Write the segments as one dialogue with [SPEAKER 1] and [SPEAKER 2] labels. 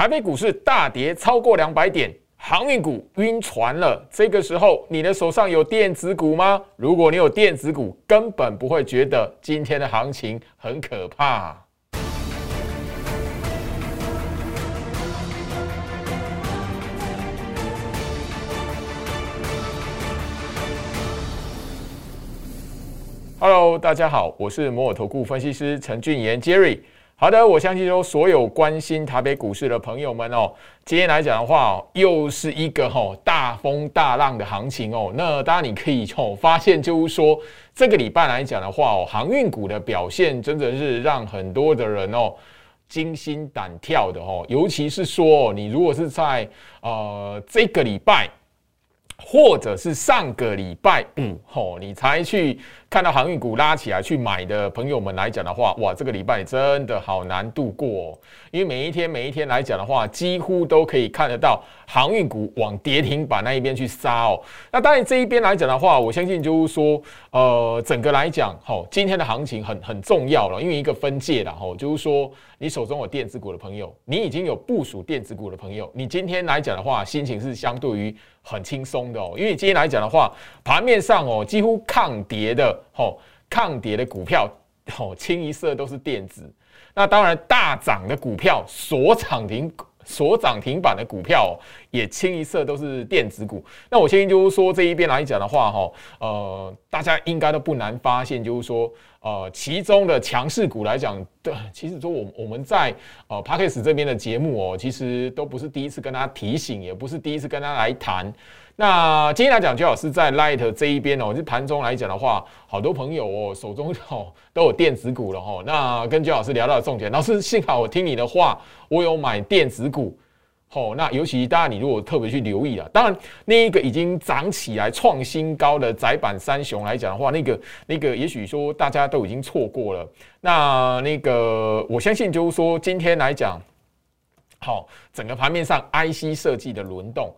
[SPEAKER 1] 台北股市大跌超过两百点，航运股晕船了。这个时候，你的手上有电子股吗？如果你有电子股，根本不会觉得今天的行情很可怕。Hello，大家好，我是摩尔投顾分析师陈俊言 Jerry。好的，我相信说所有关心台北股市的朋友们哦，今天来讲的话哦，又是一个吼大风大浪的行情哦。那当然你可以吼发现，就是说这个礼拜来讲的话哦，航运股的表现真的是让很多的人哦惊心胆跳的哦。尤其是说你如果是在呃这个礼拜。或者是上个礼拜五吼，你才去看到航运股拉起来去买的朋友们来讲的话，哇，这个礼拜真的好难度过，因为每一天每一天来讲的话，几乎都可以看得到航运股往跌停板那一边去杀哦。那当然这一边来讲的话，我相信就是说，呃，整个来讲吼，今天的行情很很重要了，因为一个分界了吼，就是说你手中有电子股的朋友，你已经有部署电子股的朋友，你今天来讲的话，心情是相对于。很轻松的哦，因为今天来讲的话，盘面上哦，几乎抗跌的哦，抗跌的股票哦，清一色都是电子。那当然，大涨的股票锁涨停。所涨停板的股票也清一色都是电子股。那我先就是说这一边来讲的话，哈，呃，大家应该都不难发现，就是说，呃，其中的强势股来讲，对，其实说我我们在呃 p a c k e s 这边的节目哦，其实都不是第一次跟大家提醒，也不是第一次跟大家来谈。那今天来讲，就老师在 Light 这一边哦，就盘中来讲的话，好多朋友哦手中哦都有电子股了哈。那跟焦老师聊到重点，老师幸好我听你的话，我有买电子股。哦，那尤其当然你如果特别去留意了，当然那一个已经涨起来创新高的窄板三雄来讲的话，那个那个也许说大家都已经错过了。那那个我相信就是说今天来讲，好，整个盘面上 IC 设计的轮动。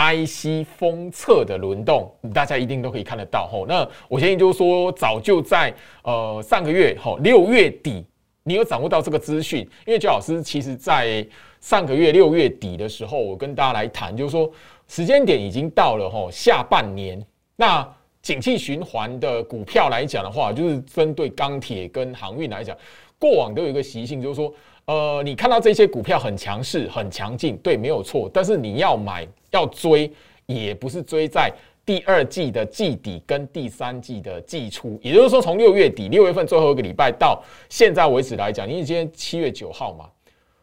[SPEAKER 1] IC 封测的轮动，大家一定都可以看得到吼。那我相信就是说，早就在呃上个月吼六月底，你有掌握到这个资讯。因为焦老师其实在上个月六月底的时候，我跟大家来谈，就是说时间点已经到了吼下半年。那景气循环的股票来讲的话，就是针对钢铁跟航运来讲，过往都有一个习性，就是说。呃，你看到这些股票很强势、很强劲，对，没有错。但是你要买、要追，也不是追在第二季的季底跟第三季的季初，也就是说，从六月底、六月份最后一个礼拜到现在为止来讲，因为今天七月九号嘛。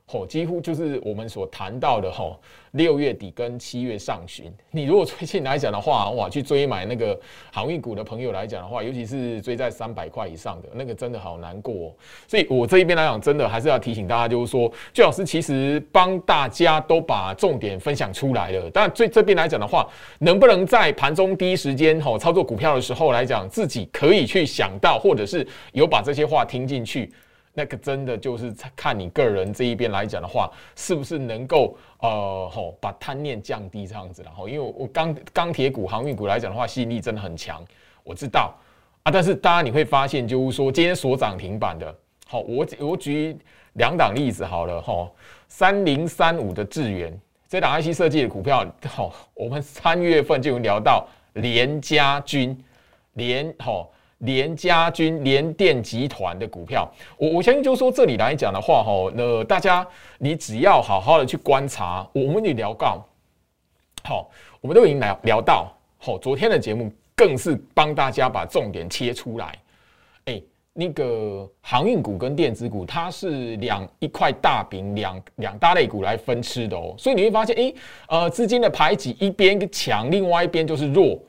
[SPEAKER 1] 吼，几乎就是我们所谈到的吼，六月底跟七月上旬，你如果最近来讲的话，哇，去追买那个航运股的朋友来讲的话，尤其是追在三百块以上的那个，真的好难过。所以我这一边来讲，真的还是要提醒大家，就是说，最老师其实帮大家都把重点分享出来了。但最这边来讲的话，能不能在盘中第一时间吼操作股票的时候来讲，自己可以去想到，或者是有把这些话听进去。那个真的就是看你个人这一边来讲的话，是不是能够呃吼把贪念降低这样子然后，因为我钢钢铁股、航运股来讲的话，吸引力真的很强，我知道啊。但是大家你会发现，就是说今天所涨停板的，好，我我举两档例子好了吼。三零三五的智源这档 IC 设计的股票，好，我们三月份就有聊到联家军联好。联家军、联电集团的股票，我我相信就是说这里来讲的话，哈，那大家你只要好好的去观察，我们也聊到，好，我们都已经聊聊到，好，昨天的节目更是帮大家把重点切出来，哎，那个航运股跟电子股，它是两一块大饼，两两大类股来分吃的哦，所以你会发现，哎，呃，资金的排挤一边强，另外一边就是弱，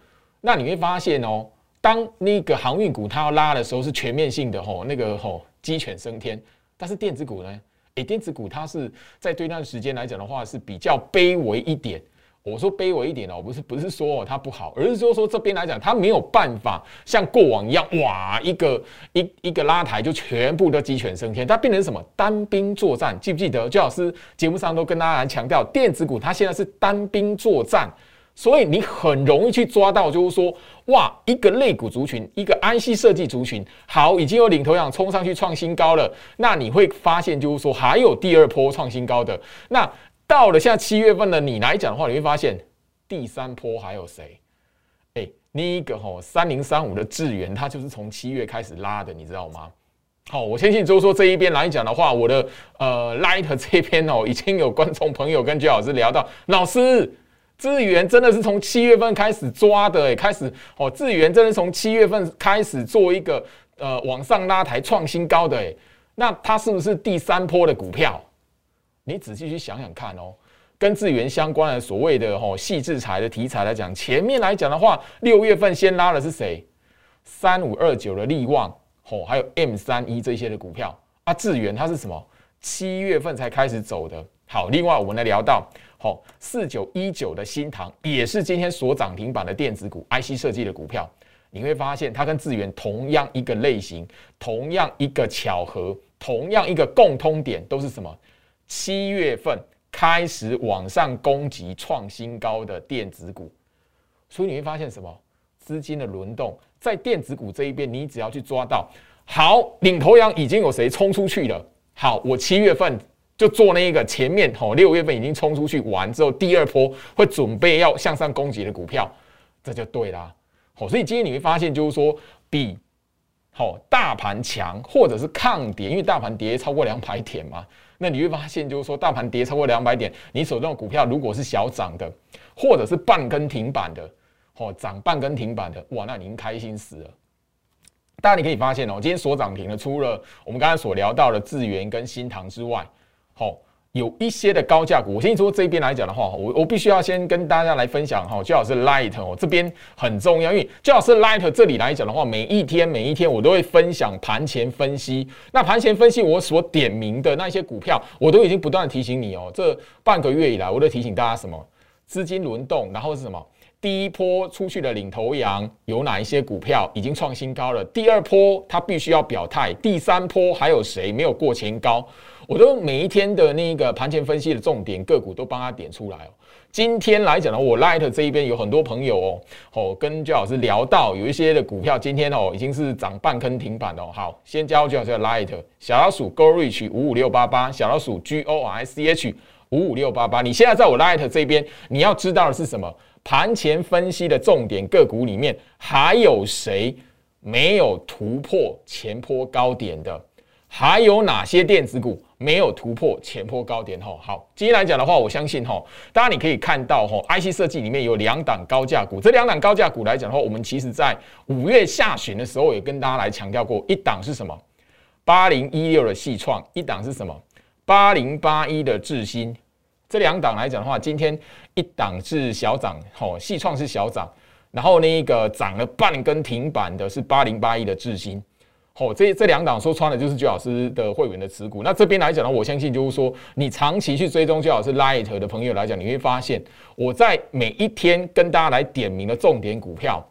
[SPEAKER 1] 那你会发现哦。当那个航运股它要拉的时候，是全面性的吼，那个吼鸡犬升天。但是电子股呢？诶，电子股它是在对那时间来讲的话是比较卑微一点。我说卑微一点哦，不是不是说它不好，而是说说这边来讲，它没有办法像过往一样，哇，一个一一个拉抬就全部都鸡犬升天。它变成什么？单兵作战，记不记得？周老师节目上都跟大家强调，电子股它现在是单兵作战。所以你很容易去抓到，就是说，哇，一个类股族群，一个 IC 设计族群，好，已经有领头羊冲上去创新高了。那你会发现，就是说，还有第二波创新高的。那到了像七月份的你来讲的话，你会发现第三波还有谁？哎，那一个吼三零三五的智源，它就是从七月开始拉的，你知道吗？好，我相信就是说这一边来讲的话，我的呃 Light 这边哦，已经有观众朋友跟姜老师聊到，老师。资源真的是从七月份开始抓的，哎，开始哦，资源真的从七月份开始做一个呃往上拉抬创新高的，哎，那它是不是第三波的股票？你仔细去想想看哦，跟资源相关的所谓的哦细制裁的题材来讲，前面来讲的话，六月份先拉的是谁？三五二九的利旺，哦，还有 M 三一这些的股票啊，智源它是什么？七月份才开始走的。好，另外我们来聊到。好，四九一九的新塘也是今天所涨停板的电子股，IC 设计的股票，你会发现它跟智源同样一个类型，同样一个巧合，同样一个共通点都是什么？七月份开始往上攻击创新高的电子股，所以你会发现什么？资金的轮动在电子股这一边，你只要去抓到好领头羊，已经有谁冲出去了？好，我七月份。就做那一个前面吼，六月份已经冲出去完之后，第二波会准备要向上攻击的股票，这就对啦。好，所以今天你会发现，就是说比好大盘强，或者是抗跌，因为大盘跌超过两百点嘛，那你会发现，就是说大盘跌超过两百点，你手中的股票如果是小涨的，或者是半根停板的，哦，涨半根停板的，哇，那您开心死了。大家你可以发现哦，今天所涨停的，除了我们刚才所聊到的智源跟新塘之外，好，有一些的高价股，我先说这边来讲的话，我我必须要先跟大家来分享哈，最好是 Light 哦，这边很重要，因为最好是 Light 这里来讲的话，每一天每一天我都会分享盘前分析。那盘前分析我所点名的那些股票，我都已经不断提醒你哦，这半个月以来，我都提醒大家什么资金轮动，然后是什么第一波出去的领头羊有哪一些股票已经创新高了，第二波它必须要表态，第三波还有谁没有过前高？我都每一天的那个盘前分析的重点个股都帮他点出来哦。今天来讲呢，我 Light 这一边有很多朋友哦，哦跟焦老师聊到有一些的股票，今天哦已经是涨半坑停板哦。好，先教焦老师 Light 小老鼠 Go Reach 五五六八八，小老鼠 G O R C H 五五六八八。你现在在我 Light 这边，你要知道的是什么？盘前分析的重点个股里面还有谁没有突破前坡高点的？还有哪些电子股？没有突破前坡高点吼，好，今天来讲的话，我相信吼，大家你可以看到吼，IC 设计里面有两档高价股，这两档高价股来讲的话，我们其实在五月下旬的时候也跟大家来强调过，一档是什么？八零一六的细创，一档是什么？八零八一的智新，这两档来讲的话，今天一档是小涨，吼，细创是小涨，然后那个涨了半根停板的是八零八一的智新。哦，这这两档说穿了就是居老师的会员的持股。那这边来讲呢，我相信就是说，你长期去追踪居老师 Light 的朋友来讲，你会发现我在每一天跟大家来点名的重点股票，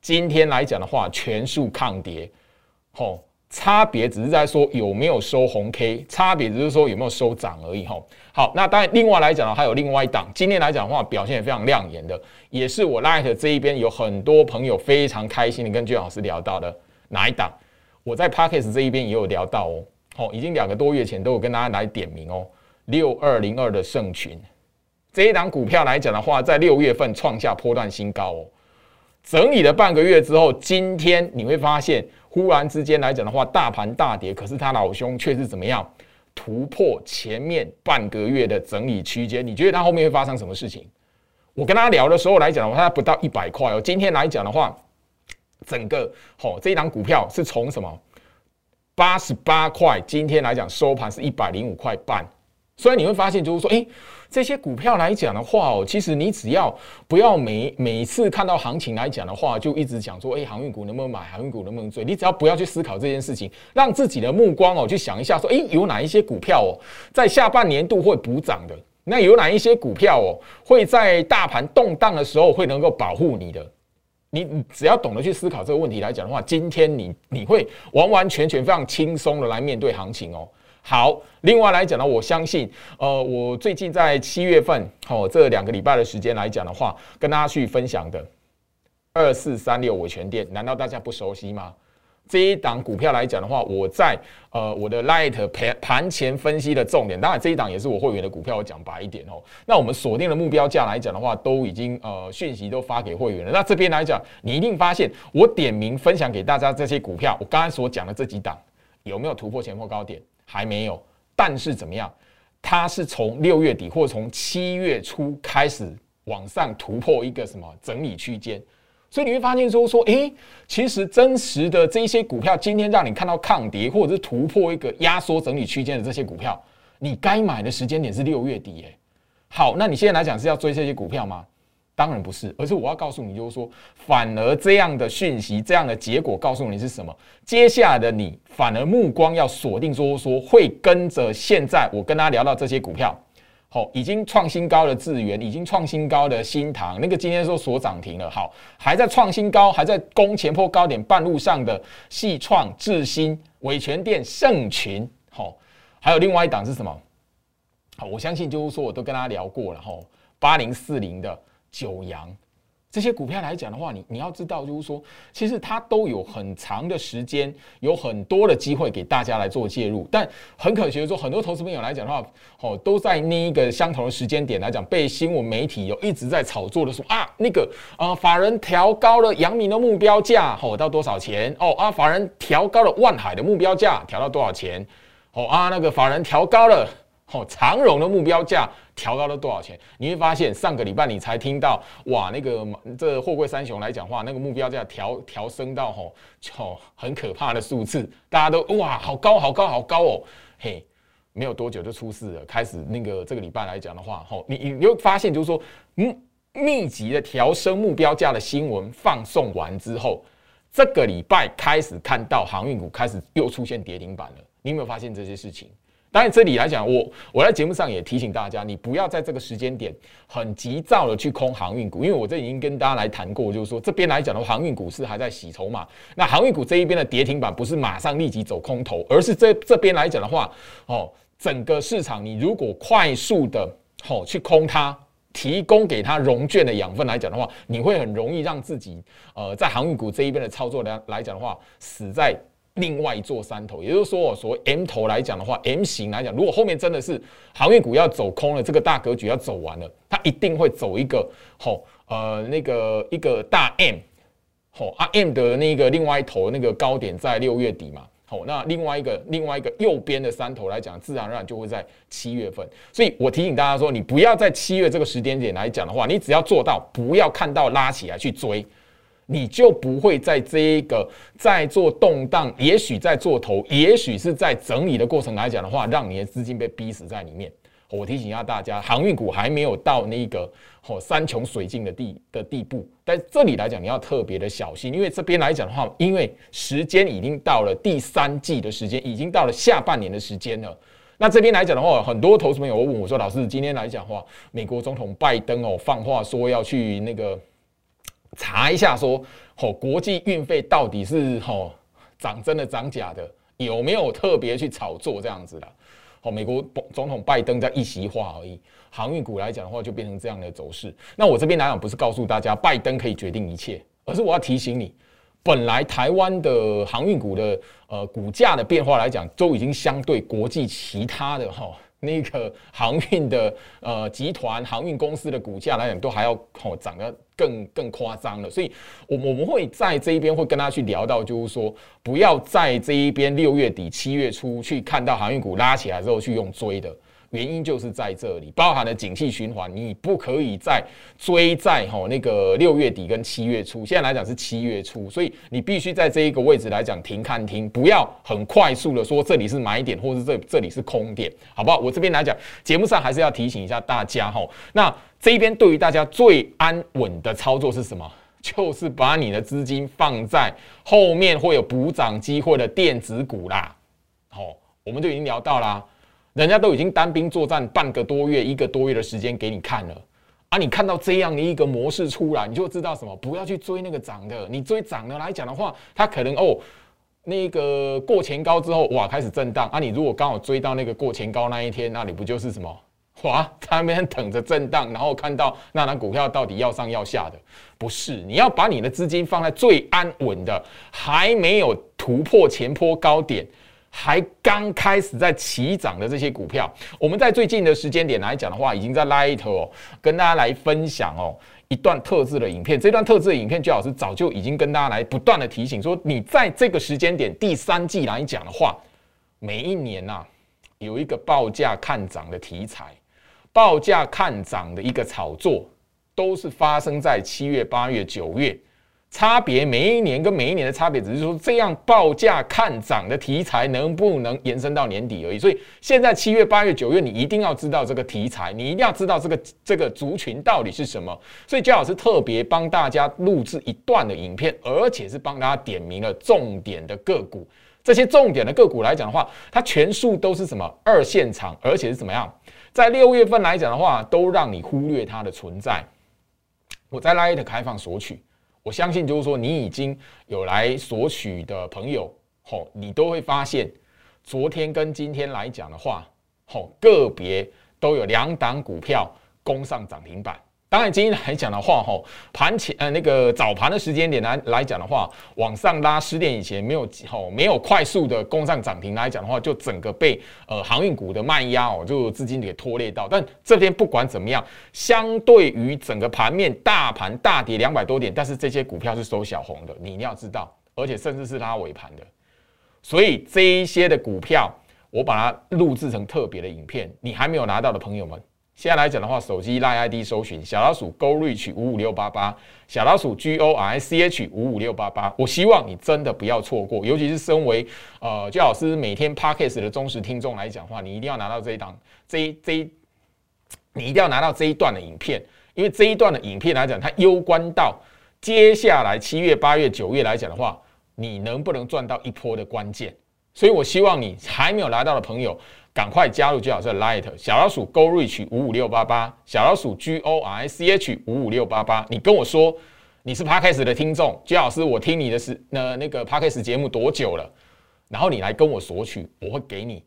[SPEAKER 1] 今天来讲的话，全数抗跌。吼，差别只是在说有没有收红 K，差别只是说有没有收涨而已。吼，好，那当然另外来讲呢，还有另外一档，今天来讲的话，表现也非常亮眼的，也是我 Light 这一边有很多朋友非常开心的跟俊老师聊到的哪一档。我在 Parkes 这一边也有聊到哦，好，已经两个多月前都有跟大家来点名哦，六二零二的盛群这一档股票来讲的话，在六月份创下波段新高哦，整理了半个月之后，今天你会发现，忽然之间来讲的话，大盘大跌，可是他老兄却是怎么样突破前面半个月的整理区间？你觉得他后面会发生什么事情？我跟他聊的时候来讲的话，他不到一百块哦，今天来讲的话。整个好，这一档股票是从什么八十八块，今天来讲收盘是一百零五块半。所以你会发现，就是说，哎，这些股票来讲的话哦，其实你只要不要每每次看到行情来讲的话，就一直讲说，哎，航运股能不能买，航运股能不能追？你只要不要去思考这件事情，让自己的目光哦去想一下，说，哎，有哪一些股票哦，在下半年度会补涨的？那有哪一些股票哦，会在大盘动荡的时候会能够保护你的？你只要懂得去思考这个问题来讲的话，今天你你会完完全全非常轻松的来面对行情哦。好，另外来讲呢，我相信，呃，我最近在七月份，哦，这两个礼拜的时间来讲的话，跟大家去分享的二四三六伟全店，难道大家不熟悉吗？这一档股票来讲的话，我在呃我的 Light 盘盘前分析的重点，当然这一档也是我会员的股票，我讲白一点哦。那我们锁定的目标价来讲的话，都已经呃讯息都发给会员了。那这边来讲，你一定发现我点名分享给大家这些股票，我刚才所讲的这几档有没有突破前破高点？还没有，但是怎么样？它是从六月底或从七月初开始往上突破一个什么整理区间，所以你会发现说说，诶，其实真实的这一些股票，今天让你看到抗跌或者是突破一个压缩整理区间的这些股票，你该买的时间点是六月底，诶。好，那你现在来讲是要追这些股票吗？当然不是，而是我要告诉你，就是说，反而这样的讯息，这样的结果告诉你是什么？接下来的你反而目光要锁定，说说会跟着现在我跟他聊到这些股票，好，已经创新高的智源，已经创新高的新塘，那个今天说所涨停了，好，还在创新高，还在攻前坡高点半路上的细创、智新、伟全店、盛群，好，还有另外一档是什么？好，我相信就是说我都跟大家聊过了，吼，八零四零的。九阳这些股票来讲的话，你你要知道，就是说，其实它都有很长的时间，有很多的机会给大家来做介入。但很可惜的说，很多投资朋友来讲的话，哦，都在那一个相同的时间点来讲，被新闻媒体有一直在炒作的说啊，那个啊，法人调高了阳明的目标价，哦，到多少钱？哦啊，法人调高了万海的目标价，调到多少钱？哦啊，那个法人调高了。哦，长荣的目标价调高了多少钱？你会发现上个礼拜你才听到哇，那个这货柜三雄来讲话，那个目标价调调升到吼，就很可怕的数字，大家都哇，好高好高好高哦，嘿，没有多久就出事了。开始那个这个礼拜来讲的话，吼，你你会发现就是说，嗯，密集的调升目标价的新闻放送完之后，这个礼拜开始看到航运股开始又出现跌停板了。你有没有发现这些事情？当然，这里来讲，我我在节目上也提醒大家，你不要在这个时间点很急躁的去空航运股，因为我这已经跟大家来谈过，就是说这边来讲的话，航运股是还在洗筹码。那航运股这一边的跌停板不是马上立即走空头，而是这这边来讲的话，哦，整个市场你如果快速的哦去空它，提供给它融券的养分来讲的话，你会很容易让自己呃在航运股这一边的操作来来讲的话，死在。另外一座山头，也就是说，所谓 M 头来讲的话，M 型来讲，如果后面真的是航运股要走空了，这个大格局要走完了，它一定会走一个吼呃那个一个大 M 吼啊 M 的那个另外一头那个高点在六月底嘛，好，那另外一个另外一个右边的山头来讲，自然而然就会在七月份。所以我提醒大家说，你不要在七月这个时间点来讲的话，你只要做到不要看到拉起来去追。你就不会在这一个在做动荡，也许在做头，也许是在整理的过程来讲的话，让你的资金被逼死在里面。我提醒一下大家，航运股还没有到那个哦山穷水尽的地的地步，但这里来讲你要特别的小心，因为这边来讲的话，因为时间已经到了第三季的时间，已经到了下半年的时间了。那这边来讲的话，很多投资朋友问我说：“老师，今天来讲的话，美国总统拜登哦放话说要去那个。”查一下，说哦，国际运费到底是哦涨真的涨假的，有没有特别去炒作这样子的？哦，美国总统拜登在一席话而已，航运股来讲的话就变成这样的走势。那我这边来讲不是告诉大家拜登可以决定一切，而是我要提醒你，本来台湾的航运股的呃股价的变化来讲，都已经相对国际其他的哈。那个航运的呃集团航运公司的股价来讲，都还要哦涨得更更夸张了，所以，我我们会在这一边会跟他去聊到，就是说，不要在这一边六月底七月初去看到航运股拉起来之后去用追的。原因就是在这里，包含了景气循环，你不可以再追在吼那个六月底跟七月初，现在来讲是七月初，所以你必须在这一个位置来讲停看停，不要很快速的说这里是买点，或者这这里是空点，好不好？我这边来讲，节目上还是要提醒一下大家吼，那这边对于大家最安稳的操作是什么？就是把你的资金放在后面会有补涨机会的电子股啦。好，我们就已经聊到啦。人家都已经单兵作战半个多月、一个多月的时间给你看了啊！你看到这样的一个模式出来，你就知道什么？不要去追那个涨的，你追涨的来讲的话，它可能哦，那个过前高之后，哇，开始震荡啊！你如果刚好追到那个过前高那一天，那你不就是什么？哇，在那边等着震荡，然后看到那张股票到底要上要下的？不是，你要把你的资金放在最安稳的，还没有突破前坡高点，还刚开始在起涨的这些股票。我们在最近的时间点来讲的话，已经在 Light 哦，跟大家来分享哦。一段特制的影片，这段特制的影片，最老师早就已经跟大家来不断的提醒说，你在这个时间点第三季来讲的话，每一年呐有一个报价看涨的题材，报价看涨的一个炒作，都是发生在七月、八月、九月。差别每一年跟每一年的差别，只是说这样报价看涨的题材能不能延伸到年底而已。所以现在七月、八月、九月，你一定要知道这个题材，你一定要知道这个这个族群到底是什么。所以焦老师特别帮大家录制一段的影片，而且是帮大家点明了重点的个股。这些重点的个股来讲的话，它全数都是什么二线厂，而且是怎么样？在六月份来讲的话，都让你忽略它的存在。我在 Light 开放索取。我相信，就是说，你已经有来索取的朋友，吼，你都会发现，昨天跟今天来讲的话，吼，个别都有两档股票攻上涨停板。当然，今天来讲的话，吼盘前呃那个早盘的时间点来来讲的话，往上拉十点以前没有吼没有快速的攻上涨停来讲的话，就整个被呃航运股的卖压哦，就资金给拖累到。但这边不管怎么样，相对于整个盘面大盘大跌两百多点，但是这些股票是收小红的，你一定要知道，而且甚至是拉尾盘的。所以这一些的股票，我把它录制成特别的影片，你还没有拿到的朋友们。现在来讲的话，手机拉 ID 搜寻小老鼠 Go Reach 五五六八八，小老鼠 G O R C H 五五六八八。我希望你真的不要错过，尤其是身为呃焦老师每天 Podcast 的忠实听众来讲话，你一定要拿到这一档，这一这一，你一定要拿到这一段的影片，因为这一段的影片来讲，它攸关到接下来七月、八月、九月来讲的话，你能不能赚到一波的关键。所以我希望你还没有拿到的朋友。赶快加入最好是 Light 小老鼠 Go Reach 五五六八八小老鼠 G O R C H 五五六八八，你跟我说你是 Podcast 的听众，姜老师，我听你的是那那个 Podcast 节目多久了？然后你来跟我索取，我会给你。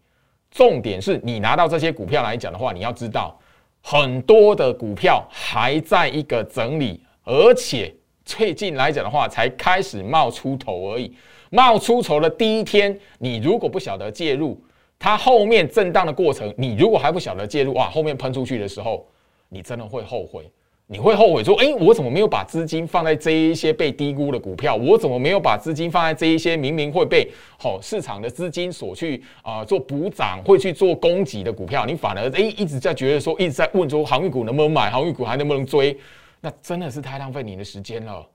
[SPEAKER 1] 重点是你拿到这些股票来讲的话，你要知道很多的股票还在一个整理，而且最近来讲的话才开始冒出头而已。冒出头的第一天，你如果不晓得介入。它后面震荡的过程，你如果还不晓得介入哇，后面喷出去的时候，你真的会后悔。你会后悔说，哎，我怎么没有把资金放在这一些被低估的股票？我怎么没有把资金放在这一些明明会被好市场的资金所去啊做补涨，会去做供给的股票？你反而哎一直在觉得说，一直在问说，航运股能不能买？航运股还能不能追？那真的是太浪费你的时间了。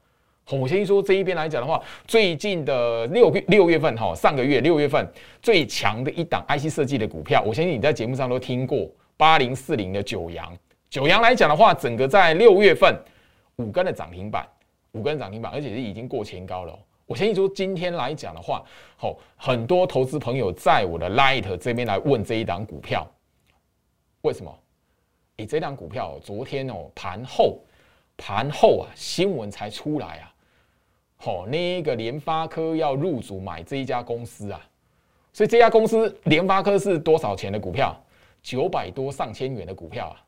[SPEAKER 1] 我先说这一边来讲的话，最近的六月六月份哈，上个月六月份最强的一档 IC 设计的股票，我相信你在节目上都听过八零四零的九阳。九阳来讲的话，整个在六月份五根的涨停板，五根涨停板，而且是已经过前高了。我相信说今天来讲的话，好很多投资朋友在我的 Light 这边来问这一档股票，为什么？诶，这档股票昨天哦盘后盘后啊新闻才出来啊。哦，那个联发科要入主买这一家公司啊，所以这家公司联发科是多少钱的股票？九百多上千元的股票啊！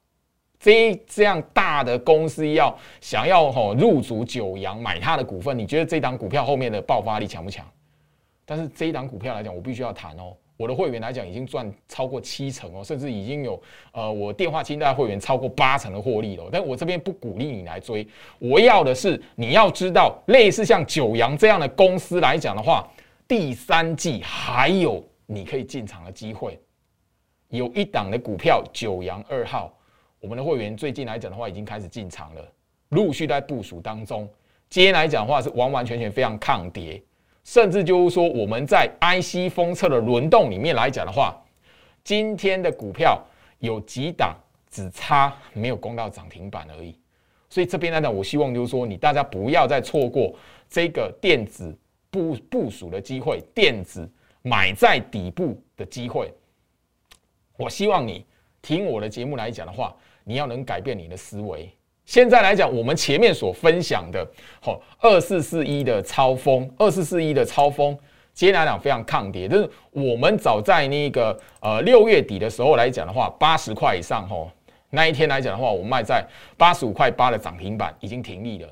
[SPEAKER 1] 这这样大的公司要想要吼入主九阳买它的股份，你觉得这档股票后面的爆发力强不强？但是这一档股票来讲，我必须要谈哦。我的会员来讲，已经赚超过七成哦，甚至已经有呃，我电话清单会员超过八成的获利了。但我这边不鼓励你来追，我要的是你要知道，类似像九阳这样的公司来讲的话，第三季还有你可以进场的机会。有一档的股票九阳二号，我们的会员最近来讲的话，已经开始进场了，陆续在部署当中。今天来讲的话，是完完全全非常抗跌。甚至就是说，我们在 IC 封测的轮动里面来讲的话，今天的股票有几档只差没有攻到涨停板而已。所以这边来讲，我希望就是说，你大家不要再错过这个电子部部署的机会，电子买在底部的机会。我希望你听我的节目来讲的话，你要能改变你的思维。现在来讲，我们前面所分享的，好二四四一的超风，二四四一的超风，今天来讲非常抗跌，就是我们早在那个呃六月底的时候来讲的话，八十块以上吼，那一天来讲的话，我们卖在八十五块八的涨停板已经停利了。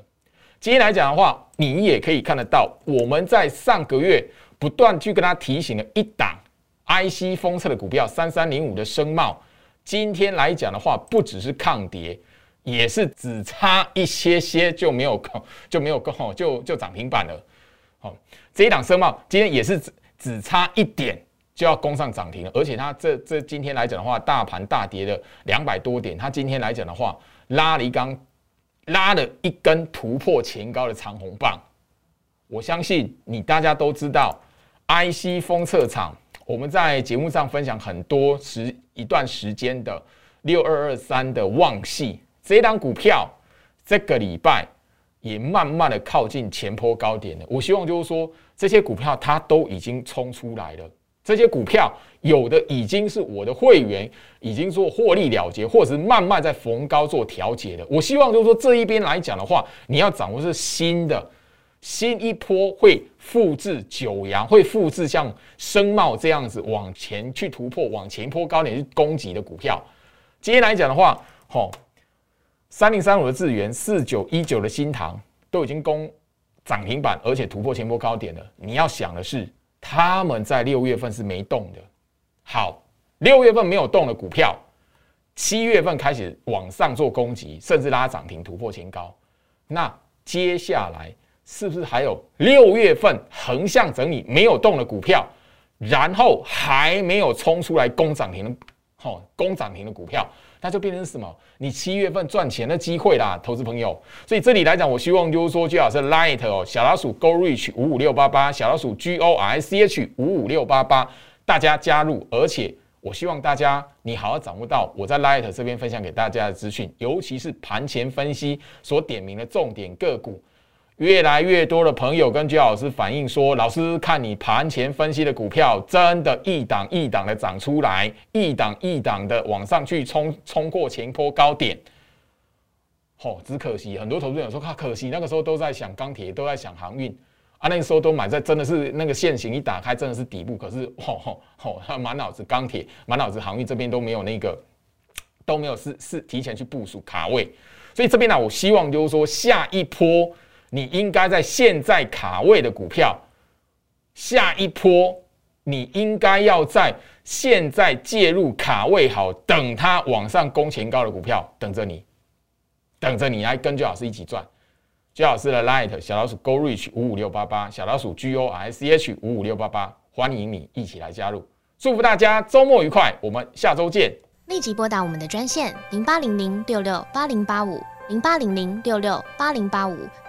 [SPEAKER 1] 今天来讲的话，你也可以看得到，我们在上个月不断去跟他提醒了一档 IC 封测的股票三三零五的声茂，今天来讲的话，不只是抗跌，也是只差一些些就没有就没有够就就涨停板了。好，这一档声茂今天也是只只差一点就要攻上涨停了，而且它这这今天来讲的话，大盘大跌了两百多点，它今天来讲的话，拉了一根拉了一根突破前高的长红棒。我相信你大家都知道，IC 封测厂，我们在节目上分享很多时一段时间的六二二三的旺系这档股票，这个礼拜。也慢慢的靠近前坡高点了。我希望就是说，这些股票它都已经冲出来了。这些股票有的已经是我的会员已经做获利了结，或者是慢慢在逢高做调节的。我希望就是说，这一边来讲的话，你要掌握是新的新一波会复制九阳，会复制像声茂这样子往前去突破，往前坡高点去攻击的股票。今天来讲的话，吼。三零三五的智源，四九一九的新塘都已经攻涨停板，而且突破前波高点了。你要想的是，他们在六月份是没动的。好，六月份没有动的股票，七月份开始往上做攻击，甚至拉涨停突破前高。那接下来是不是还有六月份横向整理没有动的股票，然后还没有冲出来攻涨停的，好，攻涨停的股票？那就变成什么？你七月份赚钱的机会啦，投资朋友。所以这里来讲，我希望就是说，最好是 Light 哦，小老鼠 Go Reach 五五六八八，小老鼠 G O R C H 五五六八八，大家加入。而且我希望大家你好好掌握到我在 Light 这边分享给大家的资讯，尤其是盘前分析所点名的重点个股。越来越多的朋友跟居老师反映说：“老师，看你盘前分析的股票，真的一档一档的涨出来，一档一档的往上去冲，冲过前坡高点。”哦，只可惜很多投资者说：“看，可惜那个时候都在想钢铁，都在想航运啊，那个时候都买在真的是那个线型一打开，真的是底部。可是，吼吼吼，他满脑子钢铁，满脑子航运，这边都没有那个都没有是是提前去部署卡位。所以这边呢，我希望就是说下一波。”你应该在现在卡位的股票，下一波你应该要在现在介入卡位好，等它往上攻前高的股票等着你，等着你来跟周老师一起赚。周老师的 Light 小老鼠 Go Reach 五五六八八，小老鼠 G O R C H 五五六八八，欢迎你一起来加入。祝福大家周末愉快，我们下周见。立即拨打我们的专线零八零零六六八零八五零八零零六六八零八五。